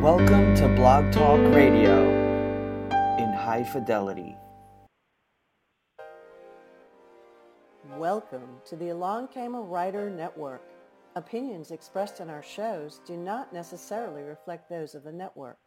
Welcome to Blog Talk Radio in high fidelity. Welcome to the Along Came a Writer Network. Opinions expressed in our shows do not necessarily reflect those of the network.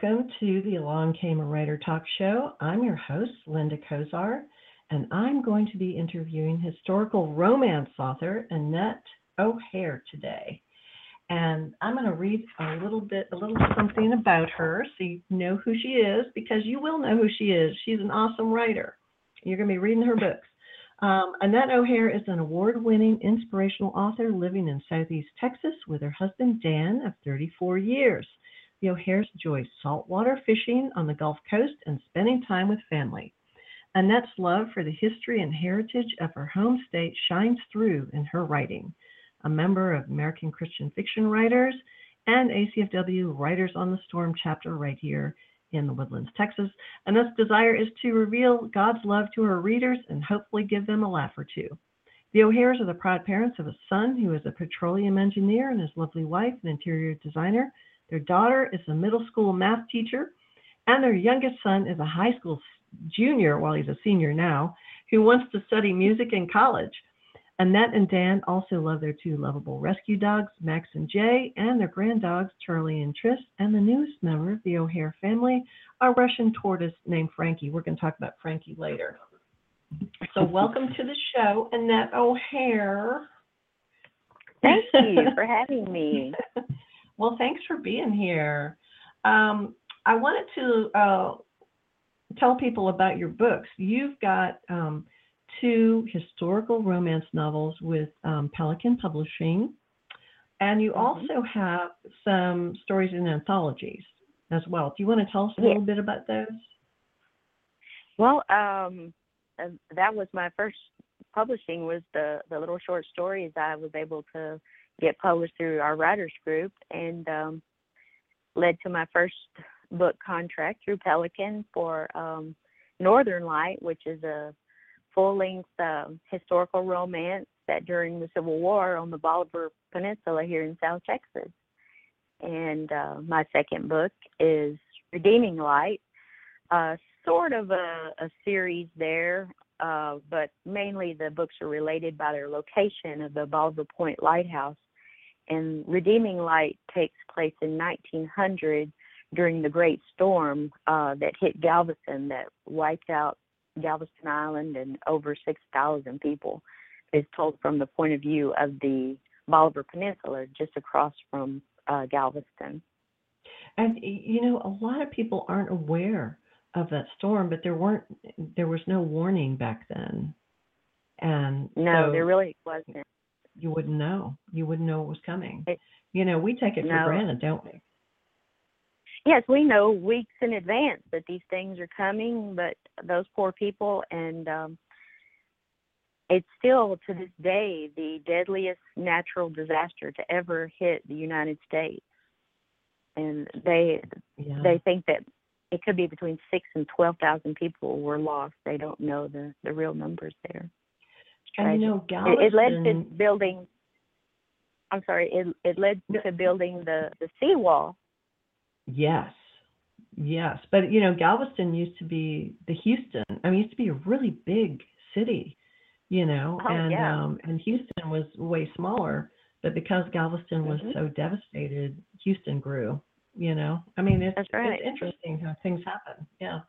Welcome to the Along Came a Writer Talk Show. I'm your host, Linda Kozar, and I'm going to be interviewing historical romance author Annette O'Hare today. And I'm going to read a little bit, a little something about her so you know who she is, because you will know who she is. She's an awesome writer. You're going to be reading her books. Um, Annette O'Hare is an award winning inspirational author living in Southeast Texas with her husband Dan of 34 years. O'Hares enjoy saltwater fishing on the Gulf Coast and spending time with family. Annette's love for the history and heritage of her home state shines through in her writing. A member of American Christian Fiction Writers and ACFW Writers on the Storm chapter right here in the Woodlands, Texas. Annette's desire is to reveal God's love to her readers and hopefully give them a laugh or two. The O'Hares are the proud parents of a son who is a petroleum engineer and his lovely wife, an interior designer. Their daughter is a middle school math teacher, and their youngest son is a high school junior, while he's a senior now, who wants to study music in college. Annette and Dan also love their two lovable rescue dogs, Max and Jay, and their grand dogs, Charlie and Tris, and the newest member of the O'Hare family, a Russian tortoise named Frankie. We're going to talk about Frankie later. So, welcome to the show, Annette O'Hare. Thank you for having me. Well, thanks for being here. Um, I wanted to uh, tell people about your books. You've got um, two historical romance novels with um, Pelican Publishing, and you Mhm. also have some stories in anthologies as well. Do you want to tell us a little bit about those? Well, um, that was my first publishing was the the little short stories I was able to get published through our writers group, and um, led to my first book contract through Pelican for um, Northern Light, which is a full length um historical romance set during the Civil War on the Bolivar Peninsula here in South Texas. And uh, my second book is Redeeming Light, uh, sort of a, a series there, uh, but mainly the books are related by their location of the Bolivar Point Lighthouse. And Redeeming Light takes place in 1900 during the Great Storm uh, that hit Galveston that wiped out Galveston Island and over 6,000 people. Is told from the point of view of the Bolivar Peninsula, just across from uh, Galveston. And you know, a lot of people aren't aware of that storm, but there weren't there was no warning back then. And No, so there really wasn't. You wouldn't know. You wouldn't know it was coming. It- you know, we take it for granted, don't we? Yes, we know weeks in advance that these things are coming, but those poor people, and um, it's still to this day the deadliest natural disaster to ever hit the United States. And they Yeah. they think that it could be between six and twelve thousand people were lost. They don't know the the real numbers there. And you know, it, it led to building. I'm sorry. It it led to building the the seawall. Yes. Yes. But you know, Galveston used to be the Houston. I mean, it used to be a really big city, you know, Oh, and yeah. um and Houston was way smaller, but because Galveston was Mhm. so devastated, Houston grew, you know. I mean, it's right. it's interesting how things happen. Yeah.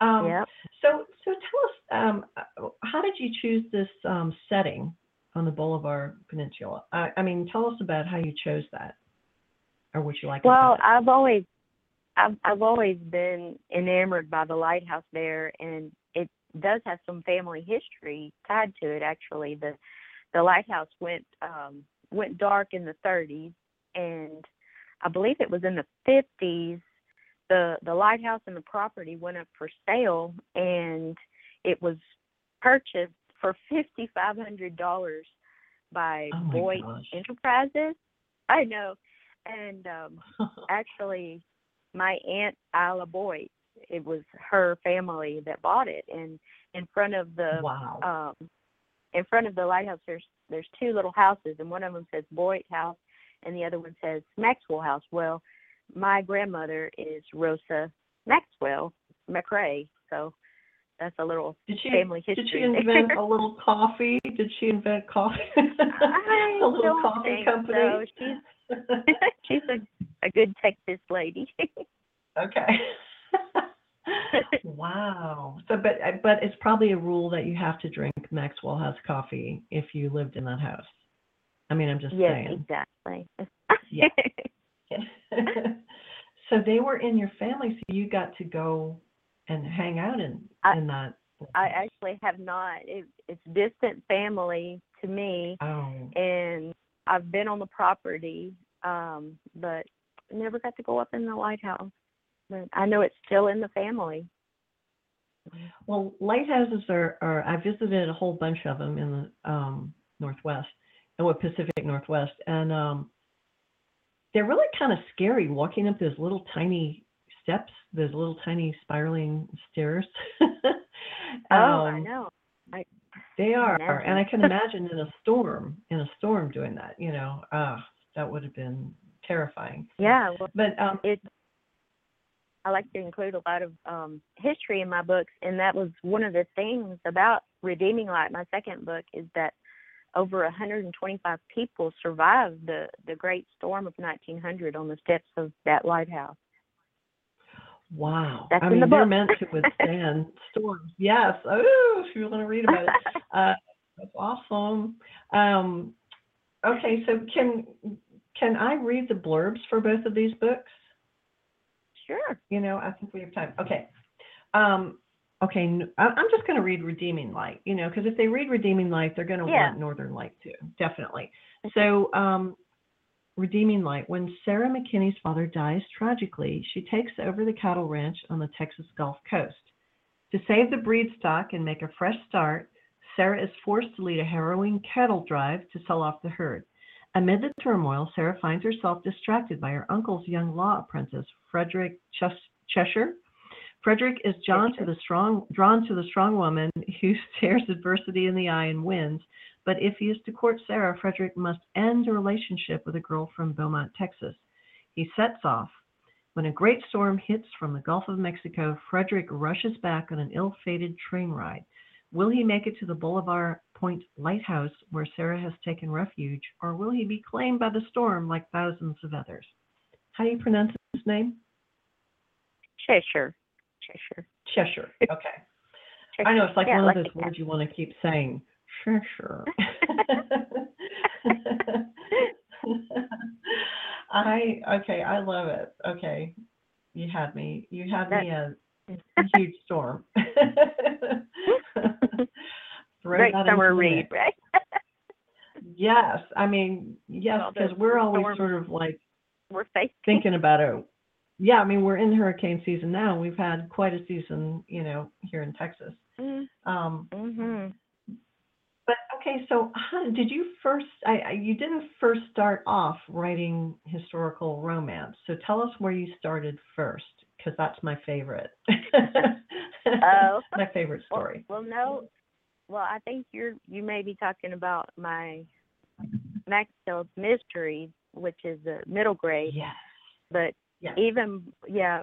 Um Yep. so so tell us um how did you choose this um setting on the Bolivar Peninsula? I, I mean, tell us about how you chose that or what you like Well, about it? I've always I've I've always been enamored by the lighthouse there and it does have some family history tied to it actually. The the lighthouse went um went dark in the 30s and I believe it was in the 50s the the lighthouse and the property went up for sale and it was purchased for $5500 by Oh Boyd gosh. Enterprises. I know. And um actually my aunt Isla Boyd, it was her family that bought it and in front of the wow. um in front of the lighthouse there's there's two little houses and one of them says Boyd House and the other one says Maxwell House. Well, my grandmother is Rosa Maxwell McRae, so that's a little did she family history. did she invent a little coffee? Did she invent coffee? I a little coffee company. so. She's she's a a good Texas lady. okay. wow. So, but uh, but it's probably a rule that you have to drink Maxwell House coffee if you lived in that house. I mean, I'm just yes, saying. exactly. Yeah. so they were in your family, so you got to go and hang out in I- in that. I actually have not. It, it's distant family to me, Oh. and I've been on the property, um, but never got to go up in the lighthouse. But I know it's still in the family. Well, lighthouses are, are I visited a whole bunch of them in the um, Northwest, and what Pacific Northwest, and um, they're really kind of scary walking up those little tiny steps, those little tiny spiraling stairs. oh, I Um, know. They are, imagine. and I can imagine in a storm, in a storm doing that. You know, ah, that would have been terrifying. Yeah, well, But um, it. I like to include a lot of um, history in my books, and that was one of the things about Redeeming Light. My second book is that over 125 people survived the the Great Storm of 1900 on the steps of that lighthouse. wow, That's I mean, the they're meant to withstand storms. Yes. Oh, if you want to read about it. Uh, that's awesome. Um, okay, so can can I read the blurbs for both of these books? sure. You know, I think we have time. Okay. Um, okay, n- I- I'm just going to read Redeeming Light. You know, because if they read Redeeming Light, they're going to Yeah. want Northern Light too, definitely. So, um, Redeeming Light. When Sarah McKinney's father dies tragically, she takes over the cattle ranch on the Texas Gulf Coast. To save the breed stock and make a fresh start, Sarah is forced to lead a harrowing cattle drive to sell off the herd. Amid the turmoil, Sarah finds herself distracted by her uncle's young law apprentice, Frederick Ches- Cheshire. Frederick is drawn to the strong, drawn to the strong woman who stares adversity in the eye and wins. But if he is to court Sarah, Frederick must end a relationship with a girl from Beaumont, Texas. He sets off. When a great storm hits from the Gulf of Mexico, Frederick rushes back on an ill-fated train ride. Will he make it to the Bolivar Point Lighthouse where Sarah has taken refuge, or will he be claimed by the storm like thousands of others? How do you pronounce his name? Cheshire. Cheshire. Cheshire. Okay. Cheshire. I know it's like yeah, one like of those words you want to keep saying. Cheshire. I okay, I love it. Okay. You had me. You had me a, a huge storm. Great summer read, right? Yes, I mean, yes, because we're always storms. sort of like We're facing. thinking about it. Yeah, I mean, we're in hurricane season now. We've had quite a season, you know, here in Texas. Um, Mm-hmm. but okay, so did you first? I, I you didn't first start off writing historical romance. So tell us where you started first, because that's my favorite. Oh. my favorite story. well, no. Well, I think you're you may be talking about my Maxfield's Mysteries, which is the middle grade. Yes. But Yes. even yeah,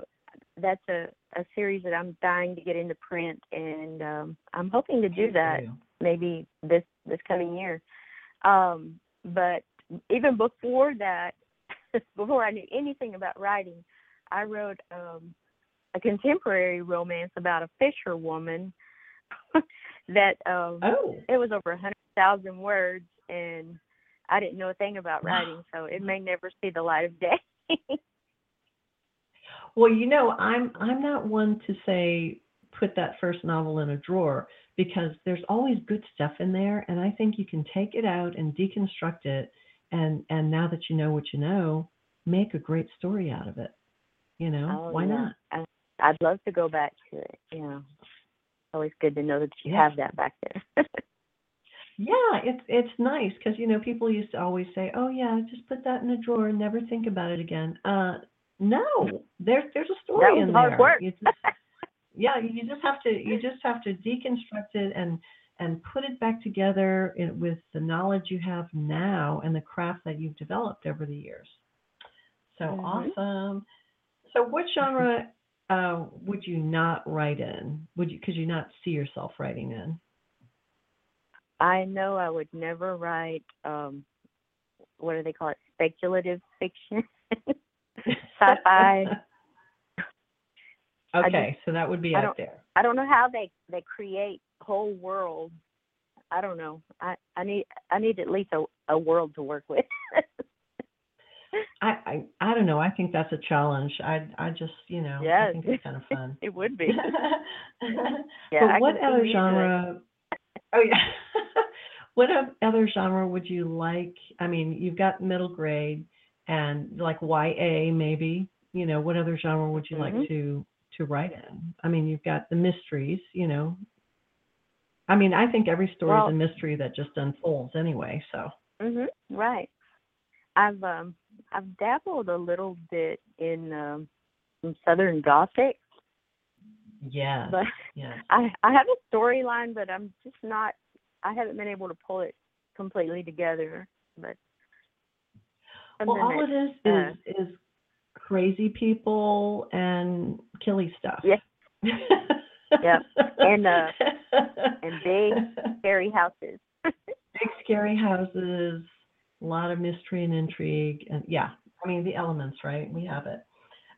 that's a a series that I'm dying to get into print, and um, I'm hoping to do that maybe this this coming year. Um, but even before that, before I knew anything about writing, I wrote um, a contemporary romance about a fisherwoman that um, Oh. it was over a hundred thousand words, and I didn't know a thing about writing, so it may never see the light of day. Well, you know, I'm I'm not one to say put that first novel in a drawer because there's always good stuff in there and I think you can take it out and deconstruct it and and now that you know what you know, make a great story out of it. You know, Oh, why yeah. not? I, I'd love to go back to it. Yeah. It's always good to know that you Yeah. have that back there. Yeah, it's it's nice because you know people used to always say, "Oh yeah, just put that in a drawer and never think about it again." Uh, no, there's there's a story in hard there. work. You just, yeah, you just have to you just have to deconstruct it and and put it back together in, with the knowledge you have now and the craft that you've developed over the years. So Mhm. awesome. So what genre uh, would you not write in? Would you could you not see yourself writing in? I know I would never write um what do they call it? Speculative fiction. Sci-fi. Okay, so that would be I out there. I don't know how they they create whole worlds. I don't know. I I need I need at least a a world to work with. I, I I don't know. I think that's a challenge. I I just you know yes. I think it's kind of fun. it would be. but Yeah, I what other see you doing it. genre? Oh yeah. what other genre would you like? I mean, you've got middle grade and like YA maybe. You know, what other genre would you like Mhm. to to write in? I mean, you've got the mysteries. You know. I mean, I think every story Well- is a mystery that just unfolds anyway. So. Mhm. Right. I've um I've dabbled a little bit in um some Southern Gothic, Yeah. but yes. I I have a storyline, but I'm just not. I haven't been able to pull it completely together. But Well, all it that- is uh, is is crazy people and killy stuff. Yeah. Yep. And, uh, and big scary houses. big scary houses, a lot of mystery and intrigue, and yeah, I mean the elements, right? We have it.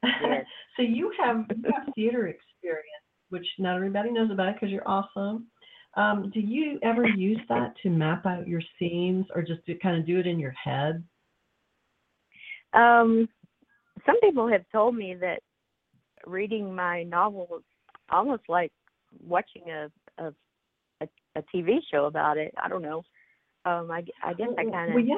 Yes. so you have you have theater experience, which not everybody knows about because you're awesome. Um, do you ever use that to map out your scenes, or just to kind of do it in your head? Um, some people have told me that reading my novel is almost like watching a a a, a TV show about it. I don't know. Um, I, I guess I Well, kind of well, yeah,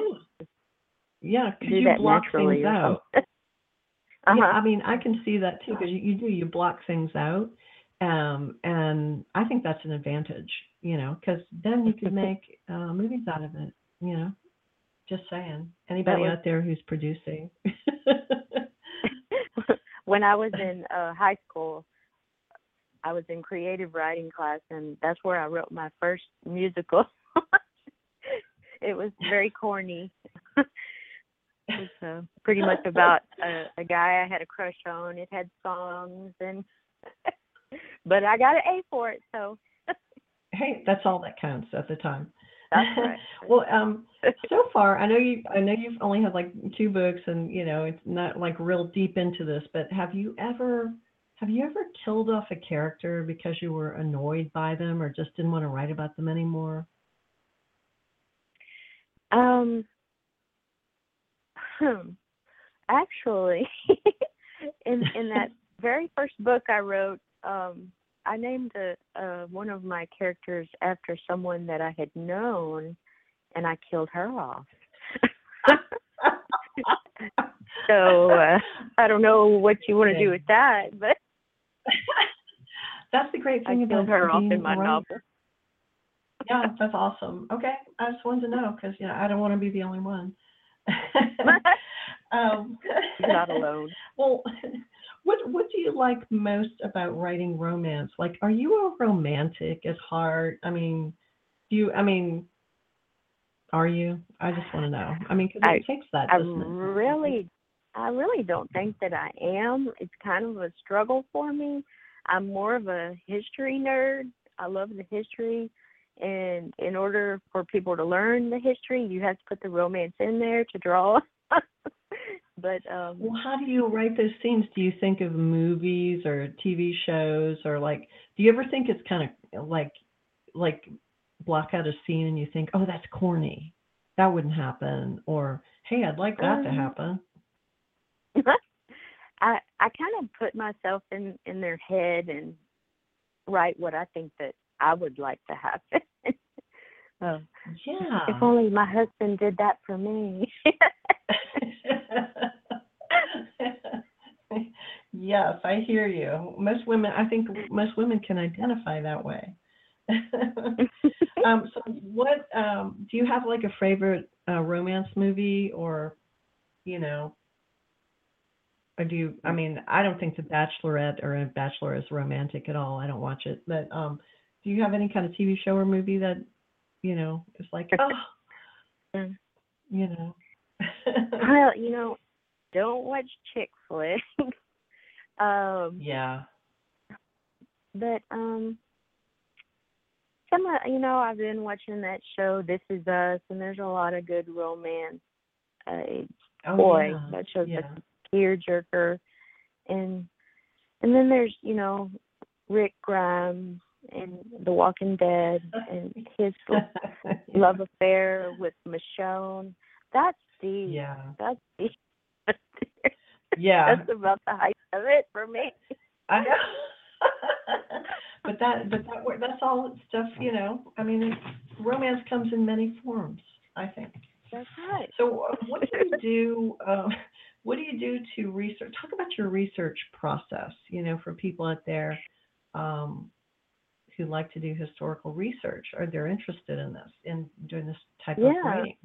yeah, because do you that block things out. uh-huh. Yeah, I mean, I can see that too because you, you do you block things out, um, and I think that's an advantage, you know, because then you could make uh, movies out of it, you know. Just saying, anybody was- out there who's producing. when I was in uh, high school, I was in creative writing class, and that's where I wrote my first musical. it was very corny. it was uh, pretty much about a, a guy I had a crush on. It had songs, and but I got an A for it, so hey, that's all that counts at the time. That's right. well, um, so far, I know you. I know you've only had like two books, and you know it's not like real deep into this. But have you ever, have you ever killed off a character because you were annoyed by them, or just didn't want to write about them anymore? Um, hmm. Actually, in in that very first book I wrote, um, I named a, uh, one of my characters after someone that I had known, and I killed her off. so uh, I don't know what you want to do with that, but That's the great I thing about killed her off in my writer. novel. Yeah, that's awesome. Okay, I just wanted to know because you know I don't want to be the only one. um, You're not alone. Well, what what do you like most about writing romance? Like, are you a romantic at heart? I mean, do you? I mean, are you? I just want to know. I mean, because it takes that. I really, I really don't think that I am. It's kind of a struggle for me. I'm more of a history nerd. I love the history, and in order for people to learn the history, you have to put the romance in there to draw. but um, Well, how do you write those scenes? Do you think of movies or TV shows or like? Do you ever think it's kind of like, like, block out a scene and you think, oh, that's corny, that wouldn't happen, or hey, I'd like that to Um, happen. I I kind of put myself in in their head and write what I think that I would like to happen. uh, yeah. If only my husband did that for me. yes, I hear you. Most women, I think most women can identify that way. um, so, what um, do you have like a favorite uh, romance movie, or you know, or do you? I mean, I don't think The Bachelorette or a Bachelor is romantic at all. I don't watch it, but um, do you have any kind of TV show or movie that you know is like, oh, Mm. you know? well, you know, don't watch chick flicks. Um, yeah. but um, some of you know I've been watching that show This Is Us, and there's a lot of good romance. Uh, Oh, boy, yeah. that show's yeah. a tearjerker, and and then there's you know Rick Grimes and The Walking Dead and his love affair with Michonne. That's deep. Yeah. That's deep. Yeah. That's about the height of it for me. I know. but that, but that, that's all stuff, you know. I mean, it, romance comes in many forms. I think. That's right. So, uh, what do you do? Um, what do you do to research? Talk about your research process. You know, for people out there um, who like to do historical research, or they're interested in this, in doing this type of Yeah. writing.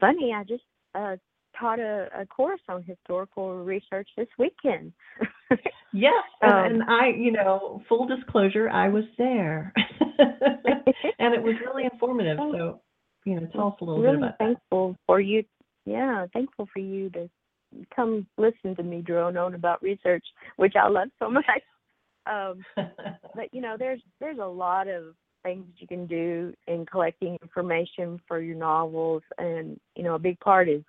Funny, I just uh taught a, a course on historical research this weekend. Yes, and, Um, and I, you know, full disclosure, I was there, and it was really informative. So, you know, tell us a little really bit about that. thankful for you. Yeah, thankful for you to come listen to me drone on about research, which I love so much. Um, but you know, there's there's a lot of things you can do in collecting information for your novels, and you know, a big part is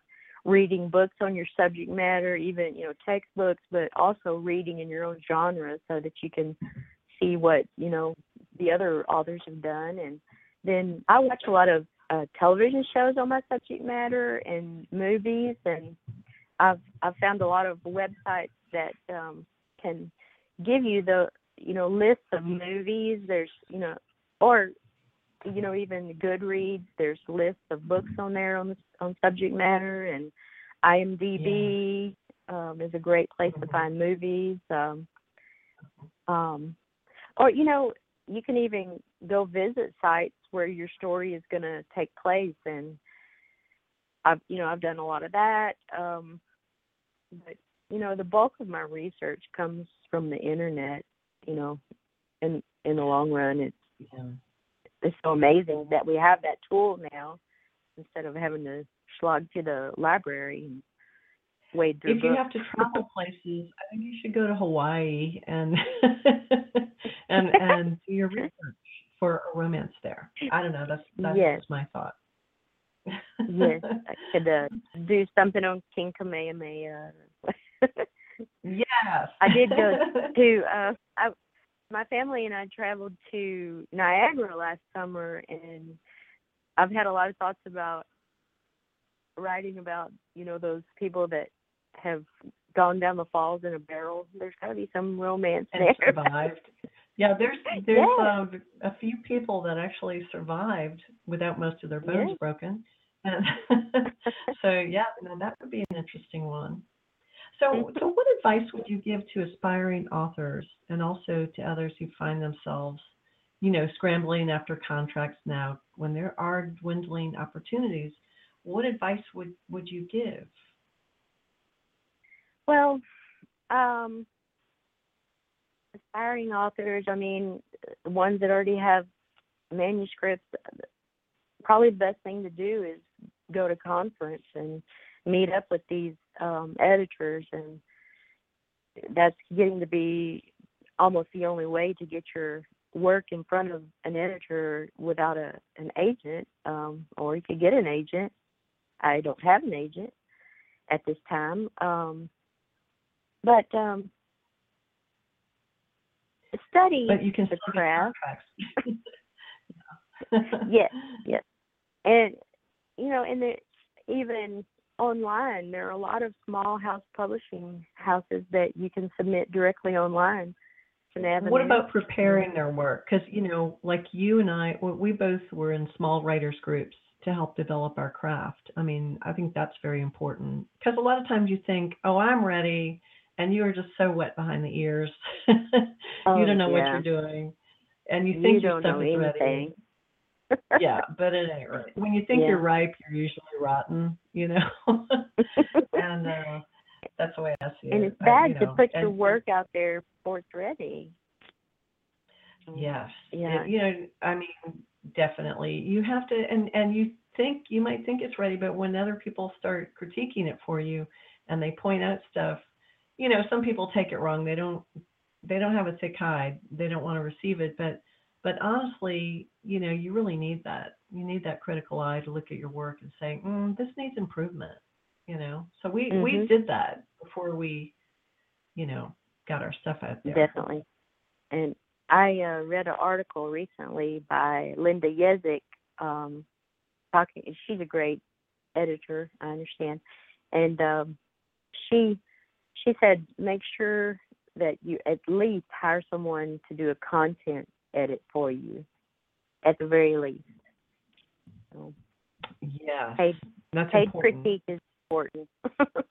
reading books on your subject matter, even you know textbooks, but also reading in your own genre so that you can see what you know the other authors have done. And then I watch a lot of uh, television shows on my subject matter and movies, and I've I've found a lot of websites that um, can give you the you know list of movies. There's you know or you know even Goodreads. There's lists of books on there on on subject matter, and IMDb um, is a great place to find movies. Um, um, or you know you can even go visit sites where your story is going to take place, and I've you know I've done a lot of that. Um, but you know the bulk of my research comes from the internet. You know, in in the long run, it's Yeah. It's so amazing that we have that tool now instead of having to slog to the library and wade through If you have to travel places, I think you should go to Hawaii and and and do your research for a romance there. I don't know. That's that's Yes. just my thought. yes, I could uh, do something on King Kamehameha. yes. I did go to uh I my family and I traveled to Niagara last summer and I've had a lot of thoughts about writing about, you know, those people that have gone down the falls in a barrel. There's gotta be some romance and there. survived. Yeah, there's there's Yeah. um, a few people that actually survived without most of their bones Yeah. broken. And so yeah, that would be an interesting one. So Mhm. so what advice would you give to aspiring authors and also to others who find themselves, you know, scrambling after contracts now when there are dwindling opportunities? What advice would would you give? Well, um, aspiring authors, I mean, the ones that already have manuscripts, probably the best thing to do is go to conference and meet up with these um, editors, and that's getting to be almost the only way to get your work in front of an editor without a an agent, um, or you could get an agent. I don't have an agent at this time. Um, but um, study But you can the craft. Yes, yes, and you know, and the, even online. There are a lot of small house publishing houses that you can submit directly online. What about preparing their work? Because you know, like you and I, we both were in small writers groups to help develop our craft. I mean, I think that's very important because a lot of times you think, "Oh, I'm ready," and you are just so wet behind the ears. Oh, you don't know what you're doing, and you You think your don't stuff know is ready. Yeah, but it ain't right. When you think Yeah. you're ripe, you're usually rotten, you know. and uh, that's the way I see it. and it's bad you to know, put your work out there before it's ready. Yes. Yeah. It- you know, I mean, definitely. You have to, and and you think you might think it's ready, but when other people start critiquing it for you, and they point out stuff, you know, some people take it wrong. They don't, they don't have a thick hide. They don't want to receive it. But, but honestly, you know, you really need that. You need that critical eye to look at your work and say, mm, this needs improvement. You know. So we we Mhm. did that before we, you know, got our stuff out there. Definitely. And I uh, read an article recently by Linda Yezak. Um, talking, she's a great editor, I understand, and um, she she said make sure that you at least hire someone to do a content edit for you, at the very least. So Yeah. paid That's paid important. critique is important,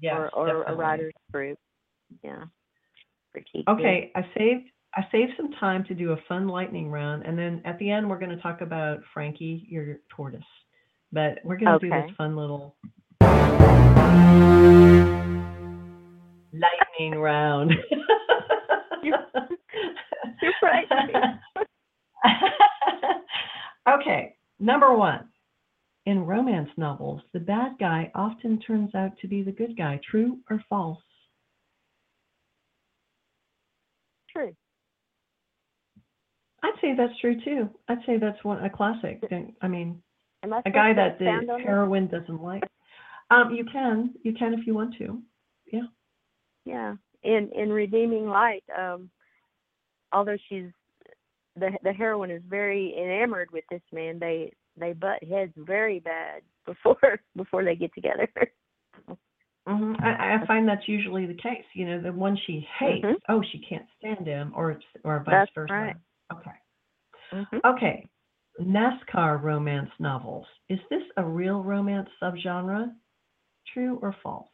Yes, or or a writer's group. Yeah. Critique. Okay, I saved I saved some time to do a fun lightning round, and then at the end we're going to talk about Frankie, your tortoise. But we're going to do this fun little lightning round. You're frightening me. okay, number one. In romance novels, the bad guy often turns out to be the good guy. True or false? True. I'd say that's true too. I'd say that's one a classic. I mean, a guy that the expound on this? heroine doesn't like. Um, you can, you can if you want to. Yeah. Yeah. In in Redeeming Light, um, although she's the the heroine is very enamored with this man, they they butt heads very bad before before they get together. hmm I, I find that's usually the case. You know, the one she hates, Mhm. oh, she can't stand him, or or vice That's versa. right. Okay. Mhm. Okay. NASCAR romance novels. Is this a real romance subgenre? True or false?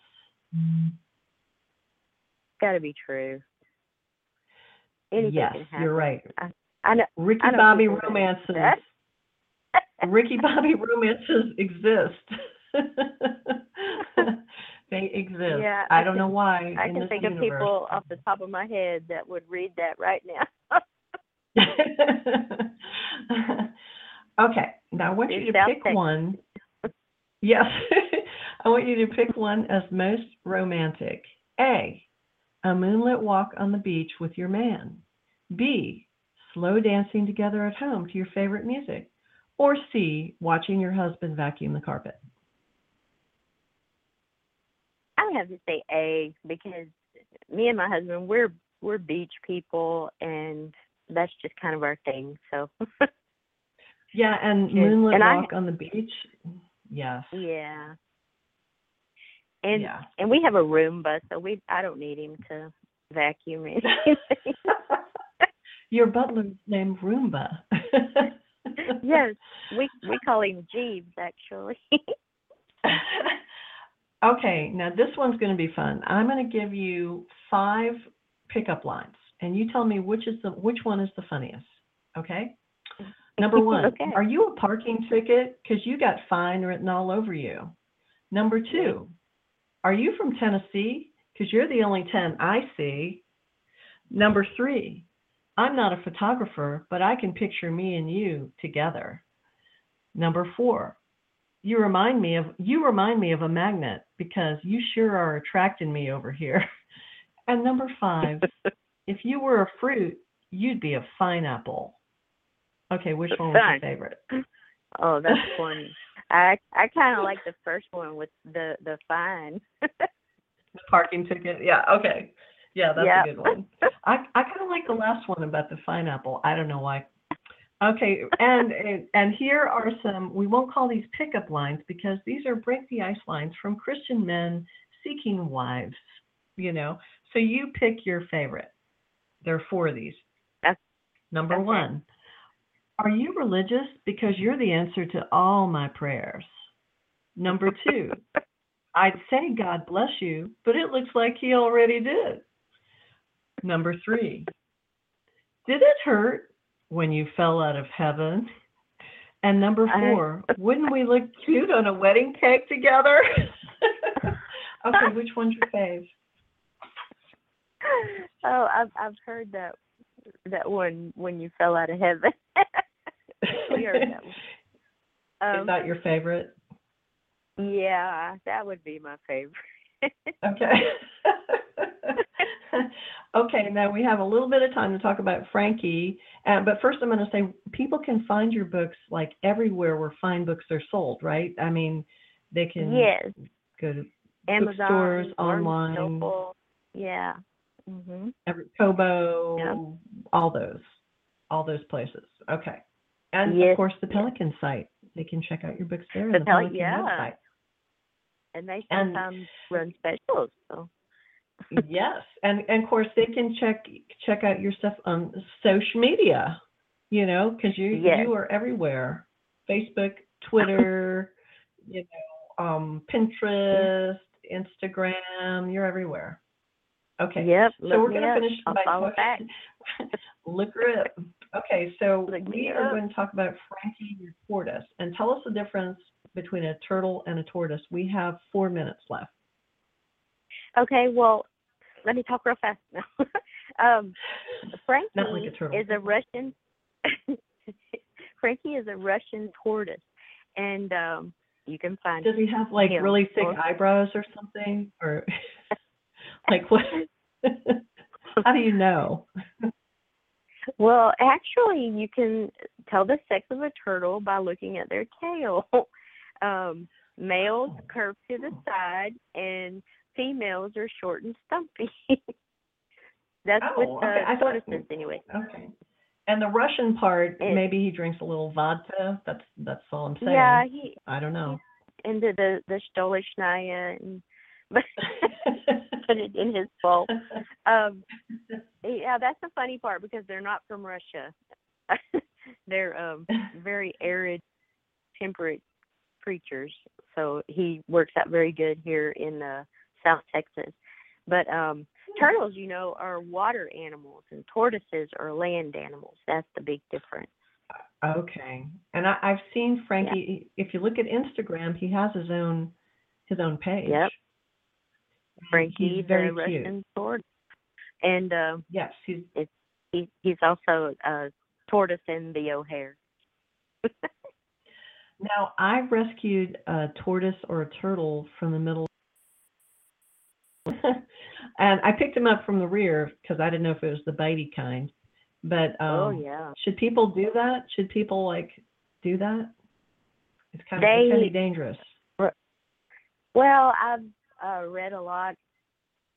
Got to be true. Anything yes, can happen. you're right. I know. Ricky I Bobby romances. Ricky Bobby romances exist. they exist. Yeah, I, I don't know why. I can think of people off the top of my head that would read that right now. okay, now I want you to South pick Texas. one. Yes, I want you to pick one as most romantic. A, a moonlit walk on the beach with your man. B, slow dancing together at home to your favorite music. Or C, watching your husband vacuum the carpet. I would have to say A because me and my husband we're we're beach people and that's just kind of our thing. So Yeah, and moonlit And I- walk on the beach. Yes. yeah. And yeah. and we have a Roomba, so we I don't need him to vacuum anything. Your butler's named Roomba. yes, we we call him Jeeves actually. okay, now this one's going to be fun. I'm going to give you five pickup lines, and you tell me which is the which one is the funniest. Okay. Number one, Okay. are you a parking ticket? Because you got fine written all over you. Number two, are you from Tennessee? Because you're the only 10 I see. Number three, I'm not a photographer, but I can picture me and you together. Number four, you remind me of you remind me of a magnet because you sure are attracting me over here. And number five, if you were a fruit, you'd be a pineapple. Okay, which one was your favorite? oh, that's funny. I I kind of like the first one with the the fine. The parking ticket. Yeah, okay. Yeah, that's Yep. a good one. I, I kind of like the last one about the pineapple. I don't know why. Okay, and, and and here are some. We won't call these pickup lines because these are break the ice lines from Christian men seeking wives. You know, so you pick your favorite. There are four of these. That's- Number okay. one. Are you religious? Because you're the answer to all my prayers. Number two. I'd say God bless you, but it looks like he already did. Number three. Did it hurt when you fell out of heaven? And number four, wouldn't we look cute on a wedding cake together? okay, which one's your fave? oh, I've I've heard that that one when you fell out of heaven. we heard that one. Is Um, that your favorite? yeah, that would be my favorite. Okay. okay, now we have a little bit of time to talk about Frankie. Uh, but first, I'm going to say people can find your books like everywhere where fine books are sold, right? I mean, they can yes, go to Amazon, bookstores, online. Noble. Yeah. Mhm. every, Kobo, Yeah. All those, all those places. Okay. And Yes, of course, the. Pelican site. They can check out your books there. The the Pel- Pelican yeah. website. And they And- sometimes run specials. So yes, and and of course they can check check out your stuff on social media. You know, because you Yes. you are everywhere. Facebook, Twitter, you know, um, Pinterest, Instagram. You're everywhere. Okay. Yep. So we're going to up. finish I'll by back. look her up. Okay, so Look we are up. going to talk about Frankie your tortoise and tell us the difference between a turtle and a tortoise. We have four minutes left. Okay, well, let me talk real fast now. um, Frankie like a is a Russian. Frankie is a Russian tortoise, and um, you can find Does he have like him really thick or- eyebrows or something? Or like what? How do you know? Well, actually, you can tell the sex of a turtle by looking at their tail. Um, males curve to the side, and females are short and stumpy. That's Oh, the okay. I thought- tortoises, anyway. Okay. And the Russian part, It- maybe he drinks a little vodka. That's that's all I'm saying. Yeah, he I don't know. into the the Stolichnaya and but put it in his bowl. Um, yeah, that's the funny part because they're not from Russia. they're um very arid, temperate creatures. So he works out very good here in uh, South Texas. But um turtles, you know, are water animals and tortoises are land animals. That's the big difference. Okay. And I, I've seen Frankie. If you look at Instagram, he has his own his own page. Yep. Frankie, he's very the cute. Russian tortoise. And uh, Yes, he's he, he's also a tortoise in the O'Hare. now I rescued a tortoise or a turtle from the middle. and I picked him up from the rear because I didn't know if it was the bitey kind. But um, oh yeah. should people do that? Should people like do that? It's kind of They- it can be dangerous. Well, I've uh, read a lot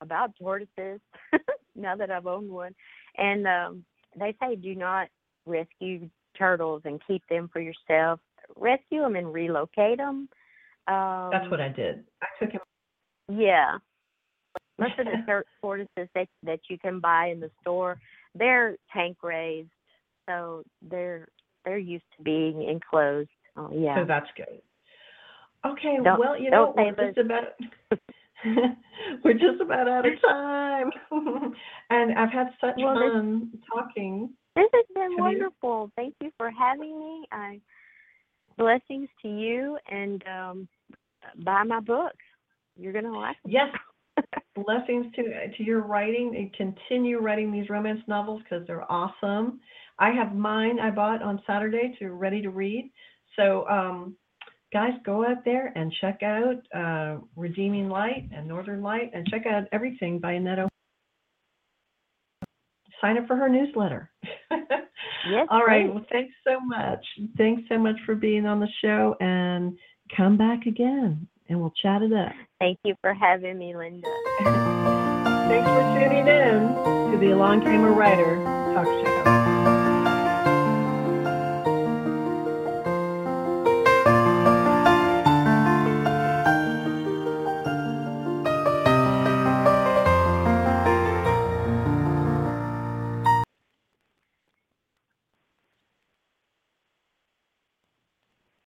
about tortoises now that I've owned one, and um, they say do not rescue turtles and keep them for yourself. Rescue them and relocate them. Um, That's what I did. I took him. Yeah. Most of the tortoises that that you can buy in the store, they're tank raised, so they're they're used to being enclosed. Oh yeah. So that's good. Okay, Don't- well, you know, we're just about we're just about out of time. and I've had such Well, this- fun talking. This has been you- wonderful. Thank you for having me. I blessings to you and um buy my book. You're gonna like them. Yes, blessings to to your writing and continue writing these romance novels because they're awesome. I have mine I bought on Saturday to ready to read. So um guys go out there and check out uh, Redeeming Light and Northern Light and check out everything by Annette. Sign up for her newsletter. Yes, All right. please. Well, thanks so much. Thanks so much for being on the show and come back again and we'll chat it up. Thank you for having me, Linda. Thanks for tuning in to the Along Came a Writer talk show.